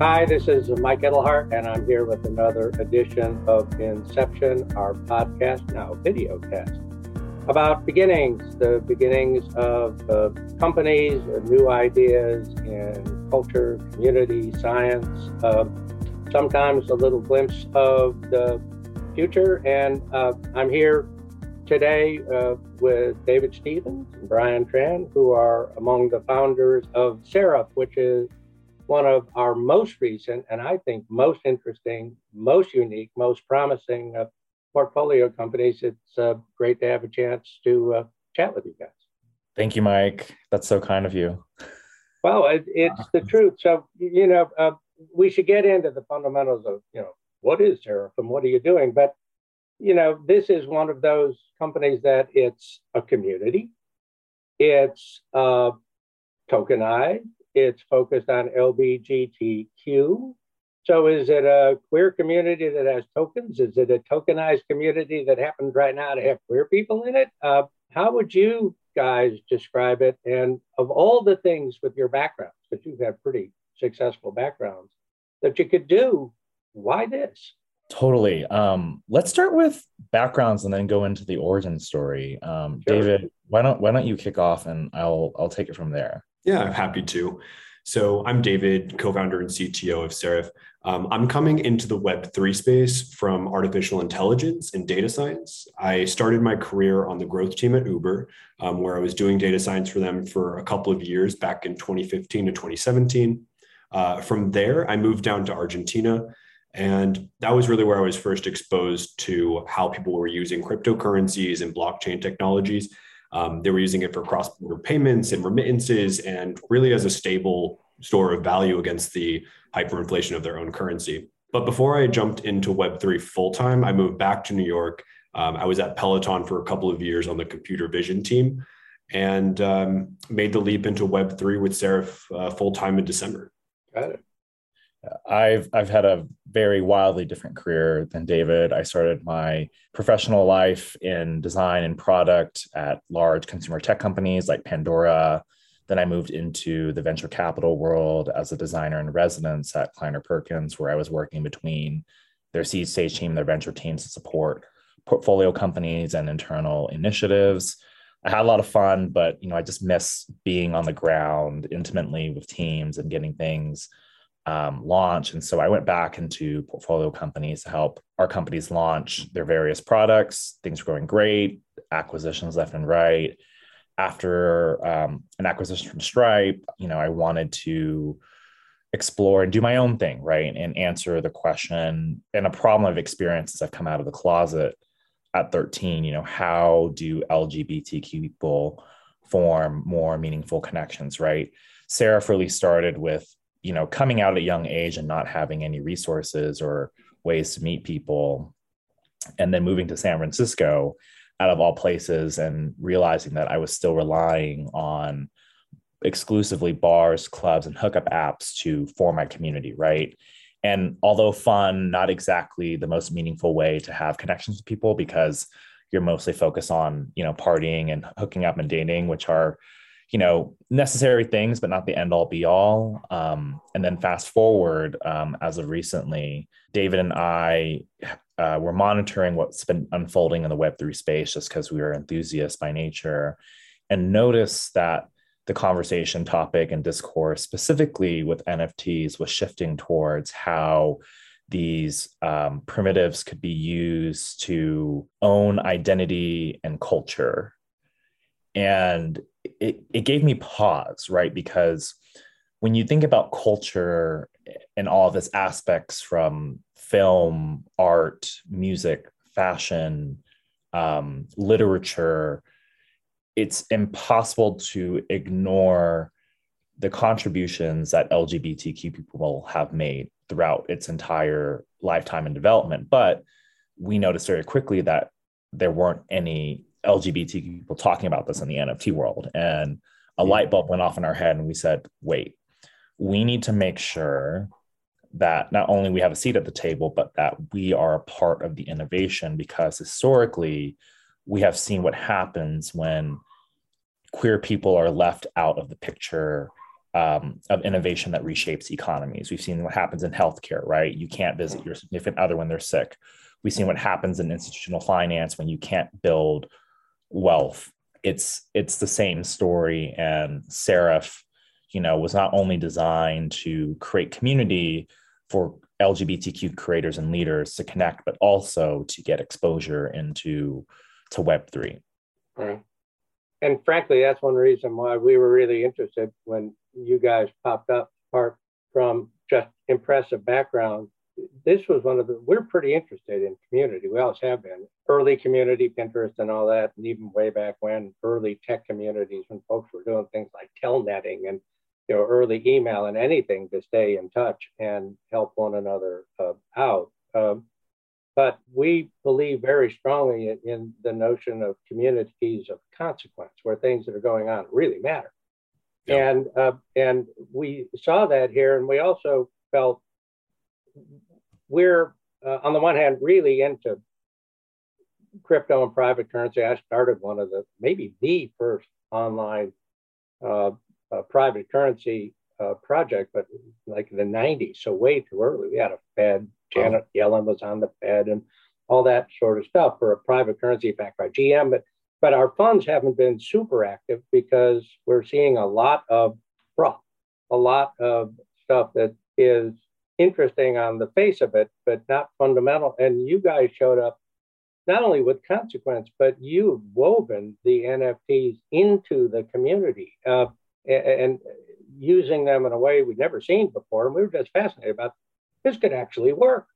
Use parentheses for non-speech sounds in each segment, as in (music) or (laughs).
Hi, this is Mike Edelhart, and I'm here with another edition of Inception, our podcast, now video cast, about beginnings, the beginnings of companies, new ideas in culture, community, science, uh, sometimes a little glimpse of the future. And uh, I'm here today uh, with David Stevens and Brian Tran, who are among the founders of Seraph, which is one of our most recent and I think most interesting, most unique, most promising uh, portfolio companies. It's uh, great to have a chance to uh, chat with you guys. Thank you, Mike. That's so kind of you. Well, it, it's the truth. So, you know, uh, we should get into the fundamentals of, you know, what is Seraph and what are you doing? But, you know, this is one of those companies that it's a community, it's uh, tokenized, it's focused on LBGTQ. So is it a queer community that has tokens? Is it a tokenized community that happens right now to have queer people in it? Uh, how would you guys describe it? And of all the things with your backgrounds, because you've had pretty successful backgrounds, that you could do, why this? Totally. Um, let's start with backgrounds and then go into the origin story. Um, sure. David, why don't why don't you kick off and I'll I'll take it from there. Yeah, I'm happy to. So I'm David, co-founder and CTO of Seraph. Um, I'm coming into the Web3 space from artificial intelligence and data science. I started my career on the growth team at Uber, um, where I was doing data science for them for a couple of years back in 2015 to 2017. Uh, from there, I moved down to Argentina. And that was really where I was first exposed to how people were using cryptocurrencies and blockchain technologies um, they were using it for cross border payments and remittances and really as a stable store of value against the hyperinflation of their own currency. But before I jumped into Web3 full time, I moved back to New York. Um, I was at Peloton for a couple of years on the computer vision team and um, made the leap into Web3 with Seraph uh, full time in December. Got it. I've I've had a very wildly different career than David. I started my professional life in design and product at large consumer tech companies like Pandora. Then I moved into the venture capital world as a designer in residence at Kleiner Perkins, where I was working between their seed stage team, their venture teams to support portfolio companies and internal initiatives. I had a lot of fun, but you know, I just miss being on the ground intimately with teams and getting things um, launch. And so I went back into portfolio companies to help our companies launch their various products. Things were going great, acquisitions left and right. After um, an acquisition from Stripe, you know, I wanted to explore and do my own thing, right? And answer the question and a problem I've experienced as I've come out of the closet at 13, you know, how do LGBTQ people form more meaningful connections, right? Seraph really started with you know coming out at a young age and not having any resources or ways to meet people and then moving to san francisco out of all places and realizing that i was still relying on exclusively bars clubs and hookup apps to form my community right? And although fun not exactly the most meaningful way to have connections with people because you're mostly focused on you know partying and hooking up and dating which are you know necessary things but not the end all be all. Um, and then fast forward um, as of recently david and i uh, were monitoring what's been unfolding in the web3 space just because we were enthusiasts by nature and noticed that the conversation topic and discourse specifically with nfts was shifting towards how these um, primitives could be used to own identity and culture. And it, it gave me pause right? Because when you think about culture and all of its aspects from film art music fashion um, literature it's impossible to ignore the contributions that lgbtq people have made throughout its entire lifetime and development. But we noticed very quickly that there weren't any LGBT people talking about this in the NFT world. And a light bulb went off in our head, and we said, wait, we need to make sure that not only we have a seat at the table, but that we are a part of the innovation because historically we have seen what happens when queer people are left out of the picture um, of innovation that reshapes economies. We've seen what happens in healthcare, right? You can't visit your significant other when they're sick. We've seen what happens in institutional finance when you can't build wealth. It's it's the same story, and Seraph, you know, was not only designed to create community for LGBTQ creators and leaders to connect, but also to get exposure into to Web three. Right. And frankly, that's one reason why we were really interested when you guys popped up. Apart from just impressive background, this was one of the. We're pretty interested in community. We always have been early community, Pinterest, and all that, and even way back when early tech communities when folks were doing things like telnetting and you know, early email and anything to stay in touch and help one another uh, out. Um, but we believe very strongly in, in, the notion of communities of consequence, where things that are going on really matter. Yeah. And uh, and we saw that here, and we also felt we're uh, on the one hand really into crypto and private currency. I started one of the maybe the first online uh, uh, private currency uh, project, but like in the 90s, so way too early. We had a Fed, Janet oh. Yellen was on the Fed, and all that sort of stuff for a private currency backed by GM. But but our funds haven't been super active because we're seeing a lot of fraud, a lot of stuff that is interesting on the face of it, but not fundamental. And you guys showed up not only with consequence, but you've woven the NFTs into the community. Uh, and using them in a way we'd never seen before. And we were just fascinated about this could actually work.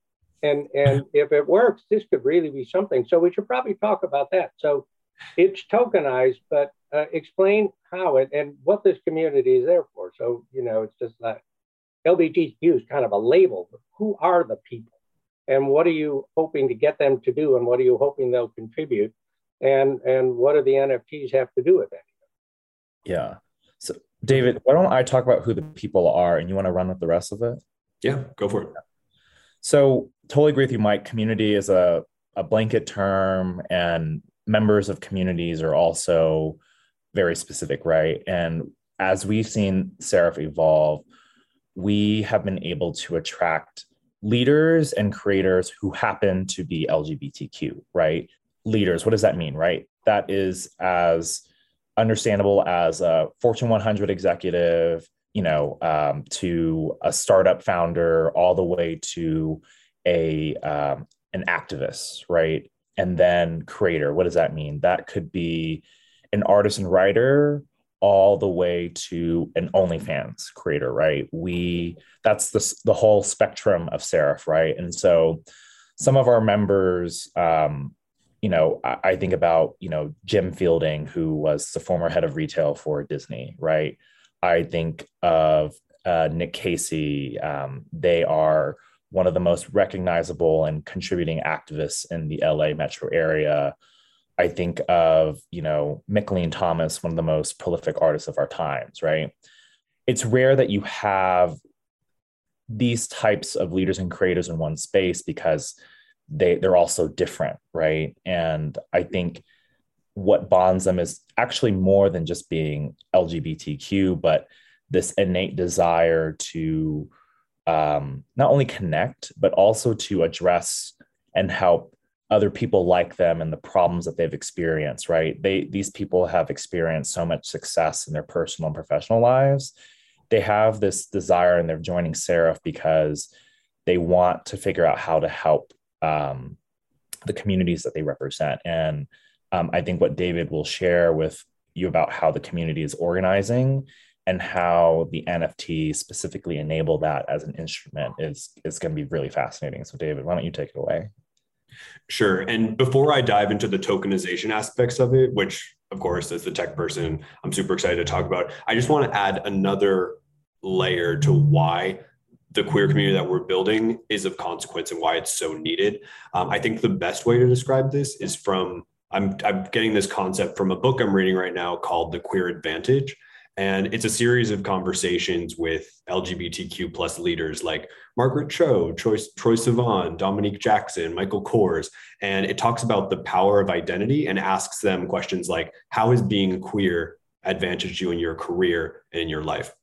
And, and (laughs) if it works, this could really be something. So we should probably talk about that. So it's tokenized, but uh, explain how it and what this community is there for. So, you know, it's just like LGBTQ is kind of a label. Who are the people? And what are you hoping to get them to do? And what are you hoping they'll contribute? And, and what do the NFTs have to do with that? Yeah. So, David, why don't I talk about who the people are and you want to run with the rest of it? Yeah, go for it. So, totally agree with you, Mike. Community is a, a blanket term, and members of communities are also very specific, right? And as we've seen Seraph evolve, we have been able to attract leaders and creators who happen to be LGBTQ, right? Leaders, what does that mean, right? That is as understandable as a Fortune 100 executive, you know, um, to a startup founder, all the way to a um, an activist, right? And then creator. What does that mean? That could be an artist and writer, all the way to an OnlyFans creator, right? We that's the the whole spectrum of Seraph, right? And so some of our members um, you know, I, I, think about, you know, Jim Fielding, who was the former head of retail for Disney, right? I think of uh, Nick Casey. Um, they are one of the most recognizable and contributing activists in the LA metro area. I think of, you know, Mickalene Thomas, one of the most prolific artists of our times, right? It's rare that you have these types of leaders and creators in one space because they they're all so different right and i think what bonds them is actually more than just being lgbtq but this innate desire to um, not only connect but also to address and help other people like them and the problems that they've experienced right they these people have experienced so much success in their personal and professional lives they have this desire and they're joining seraph because they want to figure out how to help um, the communities that they represent. And um, I think what David will share with you about how the community is organizing and how the NFT specifically enable that as an instrument is is going to be really fascinating. So, David, why don't you take it away? Sure. And before I dive into the tokenization aspects of it, which of course, as the tech person, I'm super excited to talk about, I just want to add another layer to why the queer community that we're building is of consequence and why it's so needed. Um, I think the best way to describe this is from I'm, I'm getting this concept from a book I'm reading right now called The Queer Advantage. And it's a series of conversations with LGBTQ plus leaders like Margaret Cho, Troye, Troye Sivan, Dominique Jackson, Michael Kors. And it talks about the power of identity and asks them questions like, how has being queer advantaged you in your career and in your life?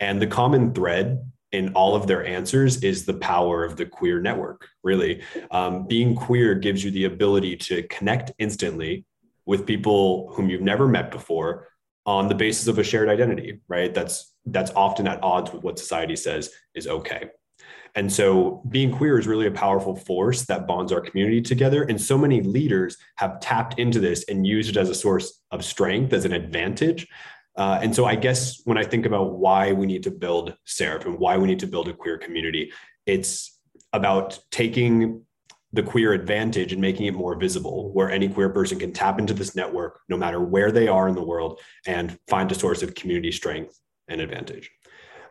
And the common thread in all of their answers is the power of the queer network, really. Um, being queer gives you the ability to connect instantly with people whom you've never met before on the basis of a shared identity, right? That's that's often at odds with what society says is okay. And so being queer is really a powerful force that bonds our community together. And so many leaders have tapped into this and used it as a source of strength, as an advantage. Uh, and so I guess when I think about why we need to build Seraph and why we need to build a queer community, it's about taking the queer advantage and making it more visible, where any queer person can tap into this network no matter where they are in the world and find a source of community strength and advantage.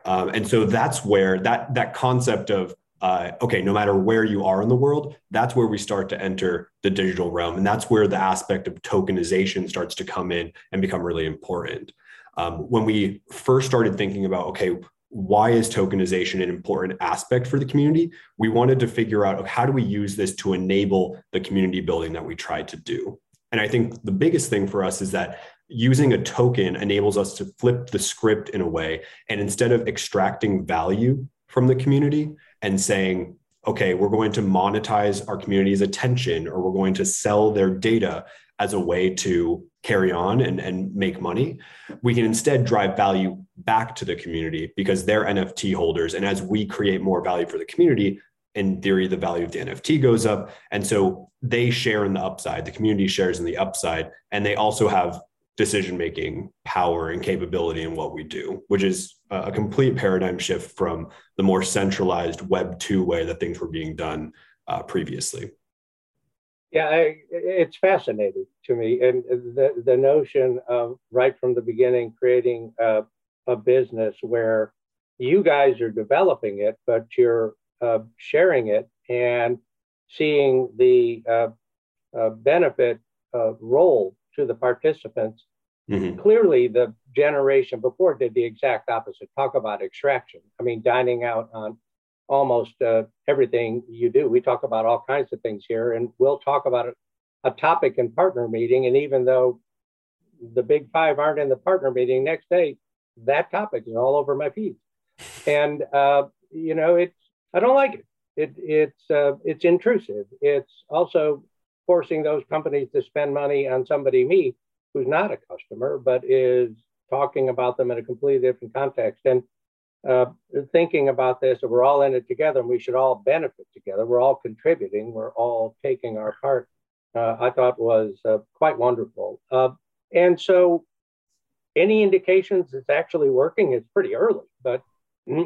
Um, and so that's where that that concept of uh, okay, no matter where you are in the world, that's where we start to enter the digital realm, and that's where the aspect of tokenization starts to come in and become really important. Um, when we first started thinking about okay, why is tokenization an important aspect for the community? We wanted to figure out how do we use this to enable the community building that we tried to do. And I think the biggest thing for us is that using a token enables us to flip the script in a way. And instead of extracting value from the community and saying, okay, we're going to monetize our community's attention or we're going to sell their data as a way to carry on and, and make money, we can instead drive value back to the community because they're NFT holders. And as we create more value for the community, in theory, the value of the NFT goes up. And so they share in the upside, the community shares in the upside, and they also have decision making power and capability in what we do, which is a complete paradigm shift from the more centralized Web 2 way that things were being done uh, previously. Yeah, I, it's fascinating to me. And the, the notion of right from the beginning creating a, a business where you guys are developing it, but you're uh, sharing it and seeing the uh, uh, benefit role to the participants Mm-hmm. Clearly, the generation before did the exact opposite. Talk about extraction. I mean, dining out on almost uh, everything you do. We talk about all kinds of things here, and we'll talk about a topic in partner meeting. And even though the big five aren't in the partner meeting next day, that topic is all over my feed. And uh, you know, it's I don't like it. It it's uh, it's intrusive. It's also forcing those companies to spend money on somebody me who's not a customer, but is talking about them in a completely different context. And uh, thinking about this, that we're all in it together and we should all benefit together. We're all contributing, we're all taking our part, uh, I thought was uh, quite wonderful. Uh, and so, any indications it's actually working it's pretty early, but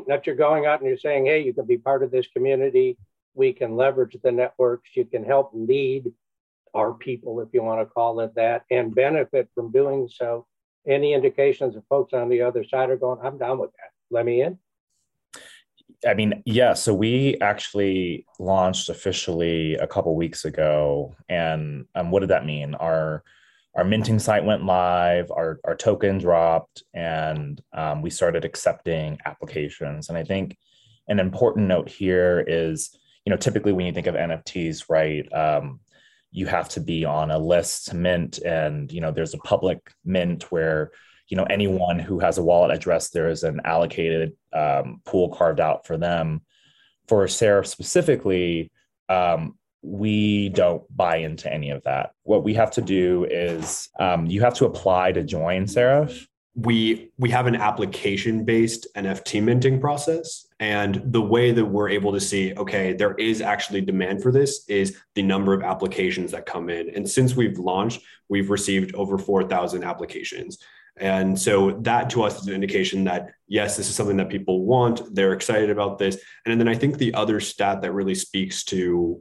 that you're going out and you're saying, hey, you can be part of this community. We can leverage the networks. You can help lead our people, if you want to call it that, and benefit from doing so. Any indications of folks on the other side are going, I'm down with that. Let me in. I mean, yeah. So we actually launched officially a couple weeks ago, and um, what did that mean? Our our minting site went live, our our token dropped, and um, we started accepting applications. And I think an important note here is, you know, typically when you think of NFTs, right? Um, you have to be on a list to mint and you know there's a public mint where you know anyone who has a wallet address there is an allocated um, pool carved out for them. For seraph specifically um, we don't buy into any of that. What we have to do is um, you have to apply to join seraph we we have an application based nft minting process and the way that we're able to see okay there is actually demand for this is the number of applications that come in. And since we've launched we've received over 4000 applications and so that to us is an indication that yes this is something that people want they're excited about this and then i think the other stat that really speaks to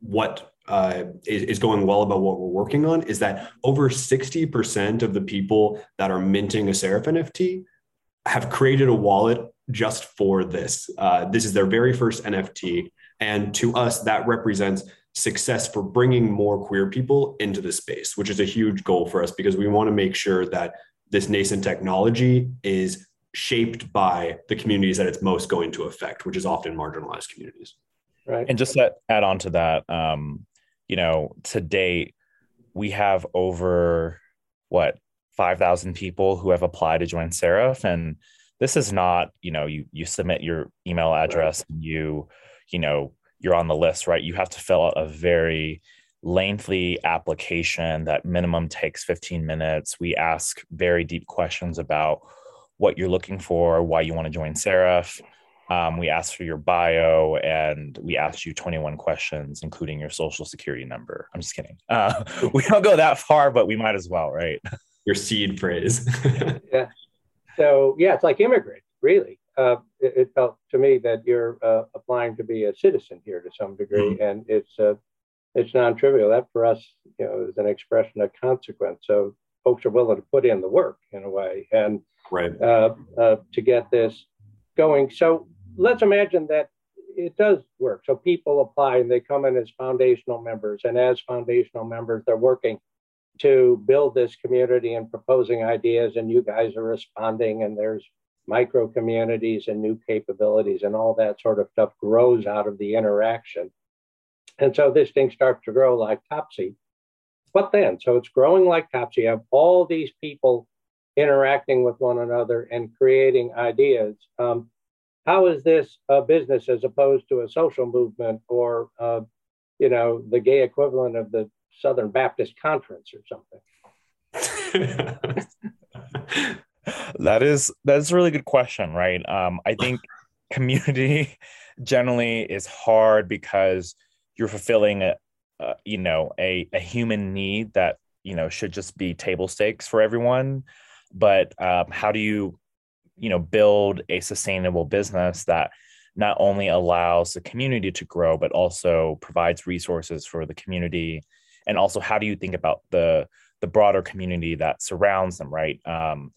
what uh, is, going well about what we're working on is that over 60% of the people that are minting a Seraph NFT have created a wallet just for this. Uh, this is their very first NFT. And to us, that represents success for bringing more queer people into the space, which is a huge goal for us because we want to make sure that this nascent technology is shaped by the communities that it's most going to affect, which is often marginalized communities. Right. And just to add on to that, um, you know, to date, we have over what 5,000 people who have applied to join Seraph. And this is not you know you you submit your email address right. and you you know you're on the list right you have to fill out a very lengthy application that minimum takes 15 minutes we ask very deep questions about what you're looking for why you want to join seraph um, we asked for your bio and we asked you 21 questions, including your social security number. I'm just kidding. Uh, (laughs) we don't go that far, but we might as well, right? Your seed phrase. (laughs) yeah. So, yeah, it's like immigrant, really. Uh, it, it, felt to me that you're uh, applying to be a citizen here to some degree, mm-hmm. and it's uh, it's non-trivial. That for us, you know, is an expression of consequence. So folks are willing to put in the work in a way, and right uh, uh, to get this going. So let's imagine that it does work. So people apply and they come in as foundational members, and as foundational members, they're working to build this community and proposing ideas, and you guys are responding, and there's micro communities and new capabilities, and all that sort of stuff grows out of the interaction. And so this thing starts to grow like Topsy. What then? So it's growing like Topsy. You have all these people interacting with one another and creating ideas. Um, how is this a business as opposed to a social movement or uh, you know the gay equivalent of the southern baptist conference or something (laughs) that is that's a really good question right um, i think community (laughs) generally is hard because you're fulfilling a, you know a, a human need that you know should just be table stakes for everyone. But um, how do you you know build a sustainable business that not only allows the community to grow but also provides resources for the community? And also how do you think about the the broader community that surrounds them right? Um,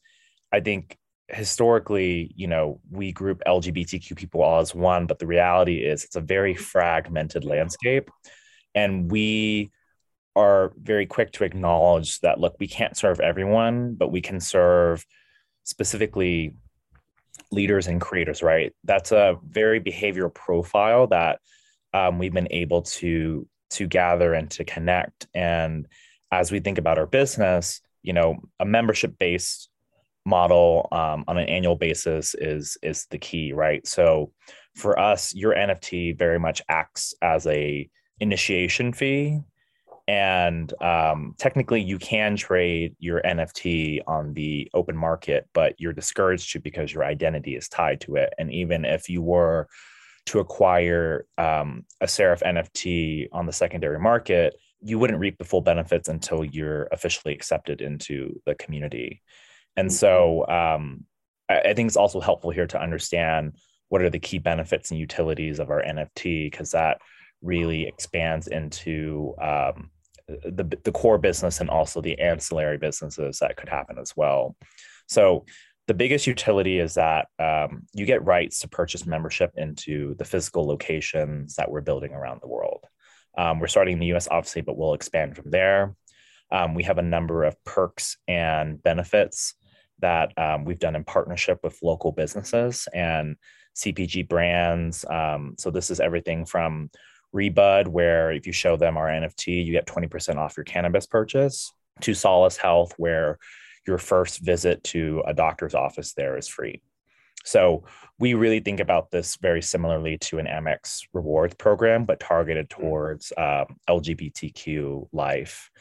i think historically you know we group lgbtq people all as one but the reality is it's a very fragmented landscape and we are very quick to acknowledge that look we can't serve everyone but we can serve specifically leaders and creators, right? That's a very behavioral profile that um, we've been able to to gather and to connect. And as we think about our business, you know, a membership based model um, on an annual basis is is the key, right? So for us, your NFT very much acts as a initiation fee. And um, technically you can trade your nft on the open market but you're discouraged to because your identity is tied to it. And even if you were to acquire um, a seraph nft on the secondary market you wouldn't reap the full benefits until you're officially accepted into the community and so um, I, think it's also helpful here to understand what are the key benefits and utilities of our nft because that really expands into um, the, the core business and also the ancillary businesses that could happen as well. So the biggest utility is that um, you get rights to purchase membership into the physical locations that we're building around the world. Um, we're starting in the US, obviously, but we'll expand from there. Um, we have a number of perks and benefits that um, we've done in partnership with local businesses and CPG brands. Um, so, this is everything from Rebud, where if you show them our NFT, you get 20% off your cannabis purchase, to Solace Health, where your first visit to a doctor's office there is free. So we really think about this very similarly to an Amex rewards program, but targeted mm. towards um, LGBTQ life.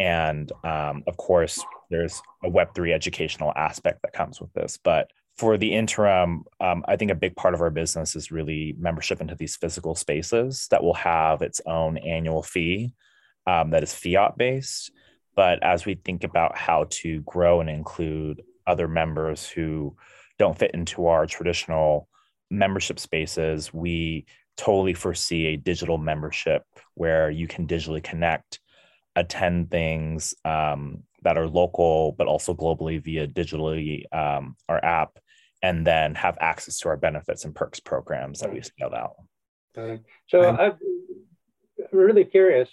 And um, of course, there's a Web3 educational aspect that comes with this. But for the interim, um, I think a big part of our business is really membership into these physical spaces that will have its own annual fee um, that is fiat based. But as we think about how to grow and include other members who don't fit into our traditional membership spaces, we totally foresee a digital membership where you can digitally connect, attend things um, that are local, but also globally via digitally um, our app and then have access to our benefits and perks programs that we've scaled out. So I'm really curious.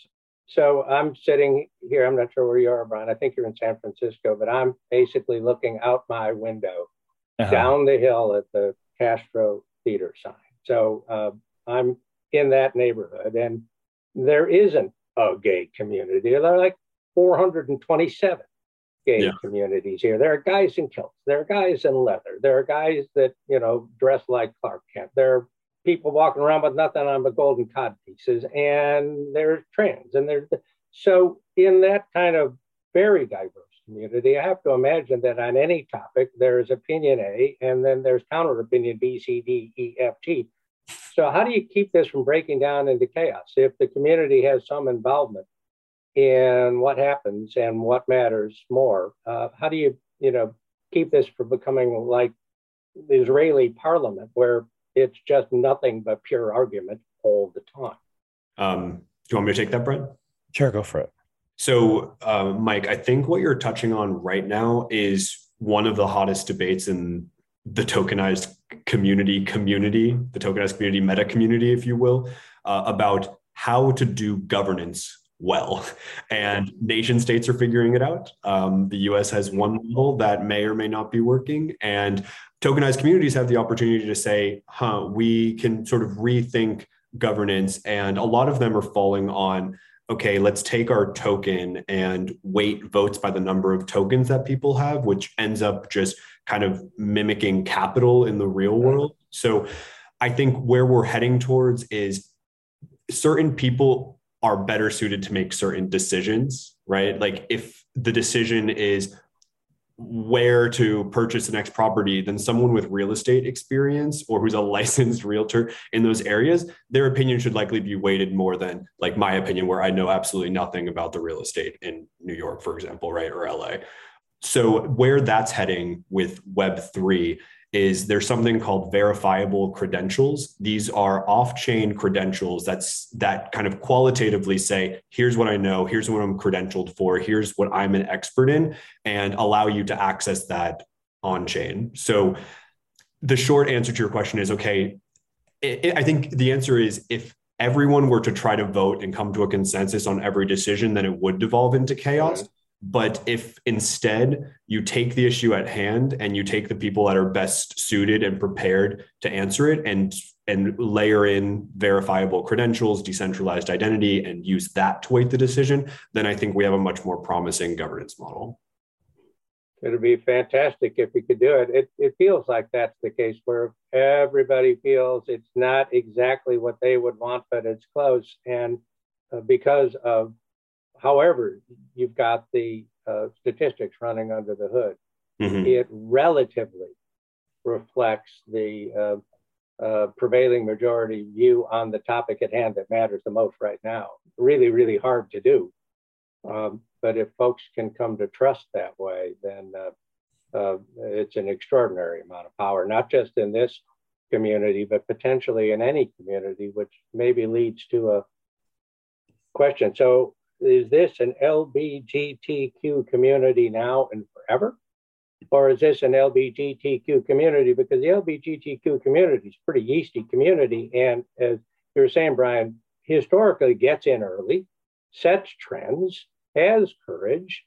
So I'm sitting here. I'm not sure where you are, Brian. I think you're in San Francisco, but I'm basically looking out my window uh-huh. down the hill at the Castro Theater sign. So uh, I'm in that neighborhood, and there isn't a gay community. There are like 427. gay Yeah. communities here. There are guys in kilts. There are guys in leather. There are guys that you know dress like Clark Kent. There are people walking around with nothing on but golden cod pieces, and there's trans, and there's so in that kind of very diverse community, I have to imagine that on any topic there's opinion A, and then there's counter opinion B, C, D, E, F, G. So how do you keep this from breaking down into chaos? If the community has some involvement in what happens and what matters more, uh, how do you, you know, keep this from becoming like the Israeli parliament where it's just nothing but pure argument all the time? Um, do you want me to take that, Brent? Sure, go for it. So, uh, Mike, I think what you're touching on right now is one of the hottest debates in the tokenized community community, the tokenized community meta community, if you will, uh, about how to do governance well. (laughs) And nation states are figuring it out. Um, the US has one model that may or may not be working. And tokenized communities have the opportunity to say, huh, we can sort of rethink governance. And a lot of them are falling on okay, let's take our token and weight votes by the number of tokens that people have, which ends up just kind of mimicking capital in the real world. So I think where we're heading towards is certain people are better suited to make certain decisions, right? Like if the decision is where to purchase the next property then someone with real estate experience or who's a (laughs) licensed realtor in those areas their opinion should likely be weighted more than like my opinion where i know absolutely nothing about the real estate in new york for example right or la so where that's heading with web3 is there's something called verifiable credentials. These are off-chain credentials that's that kind of qualitatively say, here's what I know, here's what I'm credentialed for, here's what I'm an expert in, and allow you to access that on-chain. So the short answer to your question is okay. It, it, I think the answer is if everyone were to try to vote and come to a consensus on every decision, then it would devolve into chaos. But if instead you take the issue at hand and you take the people that are best suited and prepared to answer it and and layer in verifiable credentials, decentralized identity, and use that to weight the decision, then I think we have a much more promising governance model. It'd be fantastic if we could do it. It, it feels like that's the case where everybody feels it's not exactly what they would want, but it's close. And uh, because of however you've got the uh, statistics running under the hood, mm-hmm. it relatively reflects the uh, uh, prevailing majority view on the topic at hand that matters the most right now. Really, really hard to do. Um, but if folks can come to trust that way, then uh, uh, it's an extraordinary amount of power, not just in this community, but potentially in any community, which maybe leads to a question. So, is this an LBGTQ community now and forever? Or is this an LBGTQ community? Because the LBGTQ community is a pretty yeasty community. And as you were saying, Brian, historically gets in early, sets trends, has courage,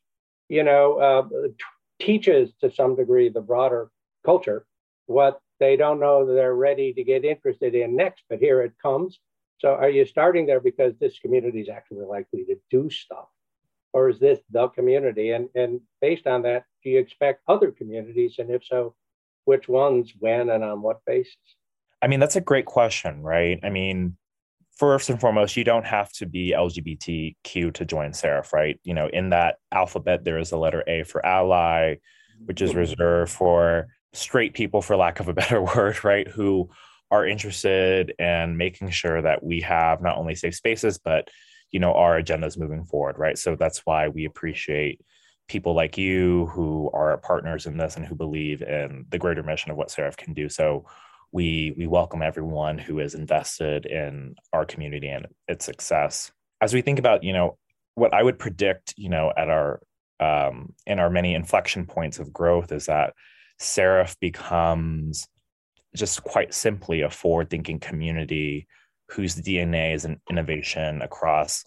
you know, uh, t- teaches to some degree the broader culture what they don't know they're ready to get interested in next, but here it comes. So are you starting there because this community is actually likely to do stuff? Or is this the community? And, and based on that, do you expect other communities? And if so, which ones, when, and on what basis? I mean, that's a great question, right? I mean, first and foremost, you don't have to be LGBTQ to join Seraph, right? You know, in that alphabet, there is a letter A for ally, which is mm-hmm. reserved for straight people, for lack of a (laughs) better word, right? Who are interested in making sure that we have not only safe spaces, but you know our agendas moving forward, right? So that's why we appreciate people like you who are partners in this and who believe in the greater mission of what Seraph can do. So we we welcome everyone who is invested in our community and its success. As we think about, you know, what I would predict, you know, at our um, in our many inflection points of growth is that Seraph becomes just quite simply a forward thinking community whose DNA is an innovation across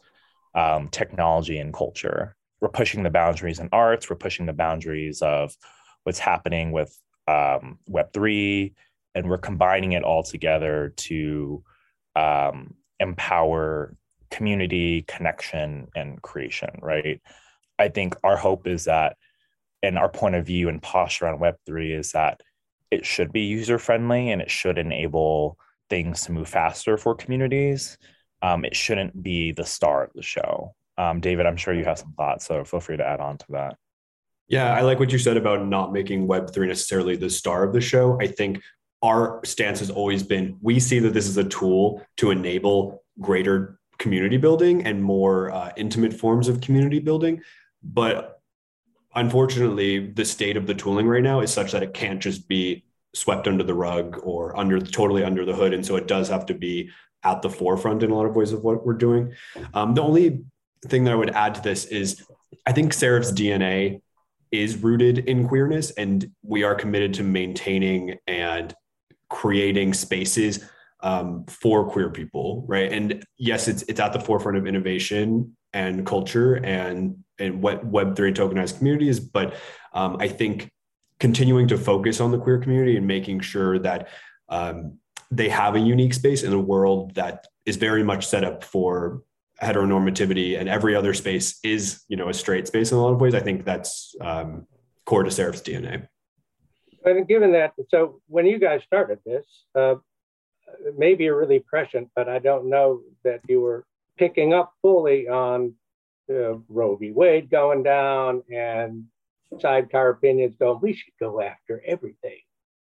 um, technology and culture. We're pushing the boundaries in arts, we're pushing the boundaries of what's happening with um, Web3, and we're combining it all together to um, empower community connection and creation, right? I think our hope is that and our point of view and posture on Web3 is that it should be user friendly and it should enable things to move faster for communities. Um, it shouldn't be the star of the show. Um, David, I'm sure you have some thoughts, so feel free to add on to that. Yeah, I like what you said about not making Web3 necessarily the star of the show. I think our stance has always been we see that this is a tool to enable greater community building and more uh, intimate forms of community building. But unfortunately, the state of the tooling right now is such that it can't just be swept under the rug or under totally under the hood. And so it does have to be at the forefront in a lot of ways of what we're doing. Um, the only thing that I would add to this is I think Seraph's DNA is rooted in queerness, and we are committed to maintaining and creating spaces um, for queer people, right? And yes, it's it's at the forefront of innovation and culture and and what Web three tokenized communities. But um, I think continuing to focus on the queer community and making sure that um, they have a unique space in a world that is very much set up for heteronormativity and every other space is you know a straight space in a lot of ways i think that's um, core to seraph's dna and given that so when you guys started this uh, maybe you're really prescient but i don't know that you were picking up fully on uh, roe v. Wade going down and sidecar opinions going we should go after everything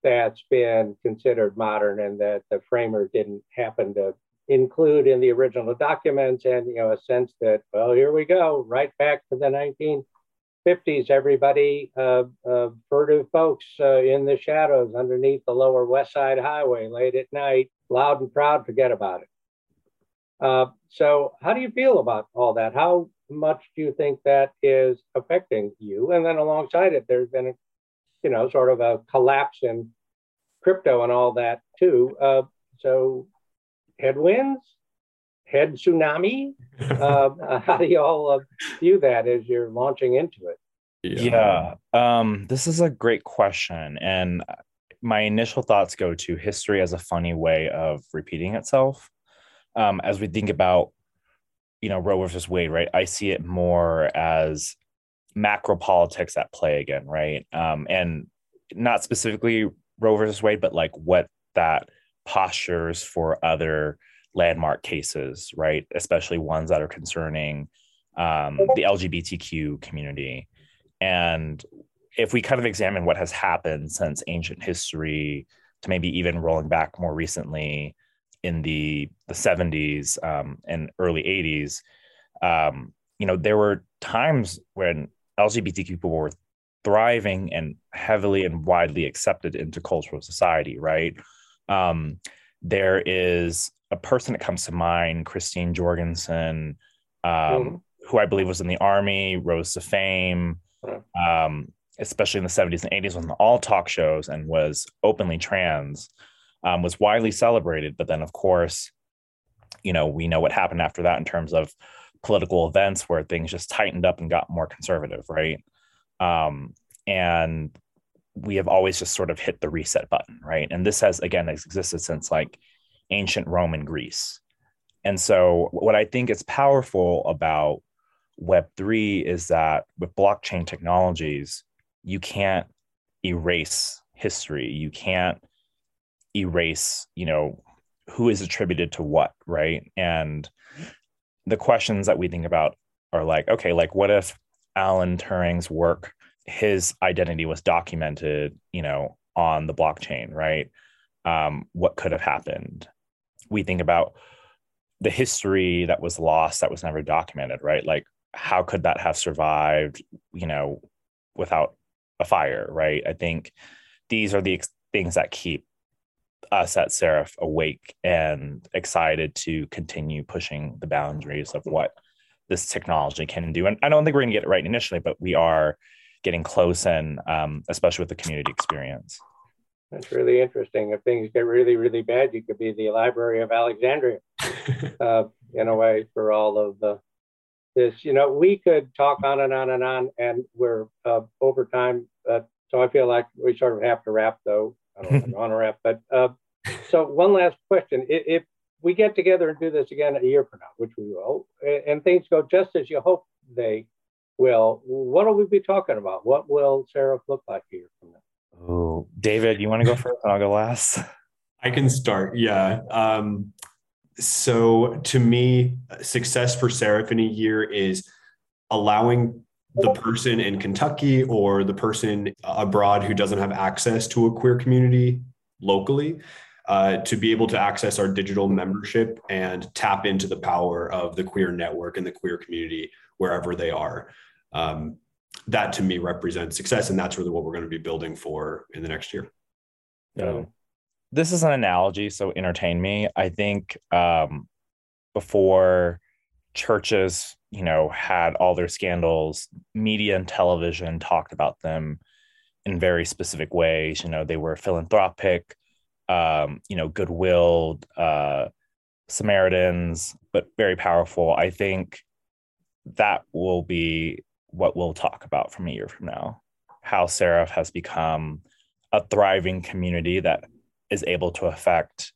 that's been considered modern and that the framers didn't happen to include in the original documents. And you know a sense that well here we go right back to the 1950s everybody uh, uh, furtive folks uh, in the shadows underneath the lower west side highway late at night loud and proud forget about it uh, so how do you feel about all that how much do you think that is affecting you and then alongside it there's been a you know sort of a collapse in crypto and all that too uh, so headwinds, head tsunami? uh, (laughs) how do you all uh, view that as you're launching into it? Yeah, yeah. Um, this is a great question. And my initial thoughts go to history as a funny way of repeating itself. Um, as we think about, you know, Roe versus Wade, right? I see it more as macro politics at play again, right? Um, and not specifically Roe versus Wade, but like what that postures for other landmark cases, right? Especially ones that are concerning um, the LGBTQ community. And if we kind of examine what has happened since ancient history to maybe even rolling back more recently in the the 70s um, and early 80s, um, you know, there were times when LGBTQ people were thriving and heavily and widely accepted into cultural society, right? Um, there is a person that comes to mind, Christine Jorgensen, um, mm-hmm. who I believe was in the army, rose to fame, um, especially in the 70s and 80s on all talk shows and was openly trans, um, was widely celebrated. But then, of course, you know, we know what happened after that in terms of political events where things just tightened up and got more conservative, right? Um, and we have always just sort of hit the reset button, right? And this has again existed since like ancient Rome and Greece. And so what I think is powerful about web3 is that with blockchain technologies, you can't erase history. You can't erase, you know, who is attributed to what, right? And the questions that we think about are like, okay, like what if Alan Turing's work his identity was documented, you know, on the blockchain, right? Um, what could have happened? We think about the history that was lost, that was never documented, right? Like, how could that have survived, you know, without a fire, right? I think these are the ex- things that keep us at Seraph awake and excited to continue pushing the boundaries of what this technology can do. And I don't think we're going to get it right initially, but we are getting close and um, especially with the community experience. That's really interesting. If things get really, really bad, you could be the Library of Alexandria (laughs) uh, in a way for all of the this. You know, we could talk on and on and on, and we're uh, over time. Uh, so I feel like we sort of have to wrap, though. I don't want to wrap, but uh, so one last question: if we get together and do this again a year from now, which we will, and things go just as you hope they will, what will we be talking about? What will Seraph look like a year from now? Oh, David, you want to go first? and I'll go last. I can start. Yeah. Um, so to me, success for Seraph in a year is allowing the person in Kentucky or the person abroad who doesn't have access to a queer community locally uh, to be able to access our digital membership and tap into the power of the queer network and the queer community wherever they are. Um, that to me represents success, and that's really what we're going to be building for in the next year. Yeah. This is an analogy, so entertain me. I think um, before churches, you know, had all their scandals, media and television talked about them in very specific ways. You know, they were philanthropic, um, you know, goodwill, uh, Samaritans, but very powerful. I think that will be what we'll talk about from a year from now. How Seraph has become a thriving community that is able to affect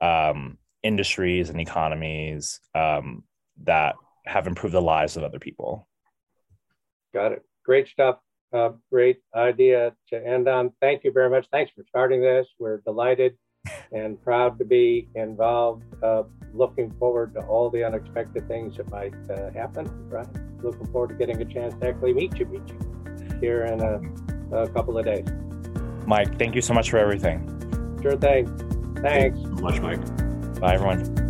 um, industries and economies um, that have improved the lives of other people. Got it. Great stuff. Uh, great idea to end on. Thank you very much. Thanks for starting this. We're delighted (laughs) and proud to be involved. Uh, looking forward to all the unexpected things that might uh, happen. Right. Looking forward to getting a chance to actually meet you, meet you here in a, a couple of days. Mike, thank you so much for everything. Sure thing. Thanks. Thanks so much, Mike. Bye, everyone.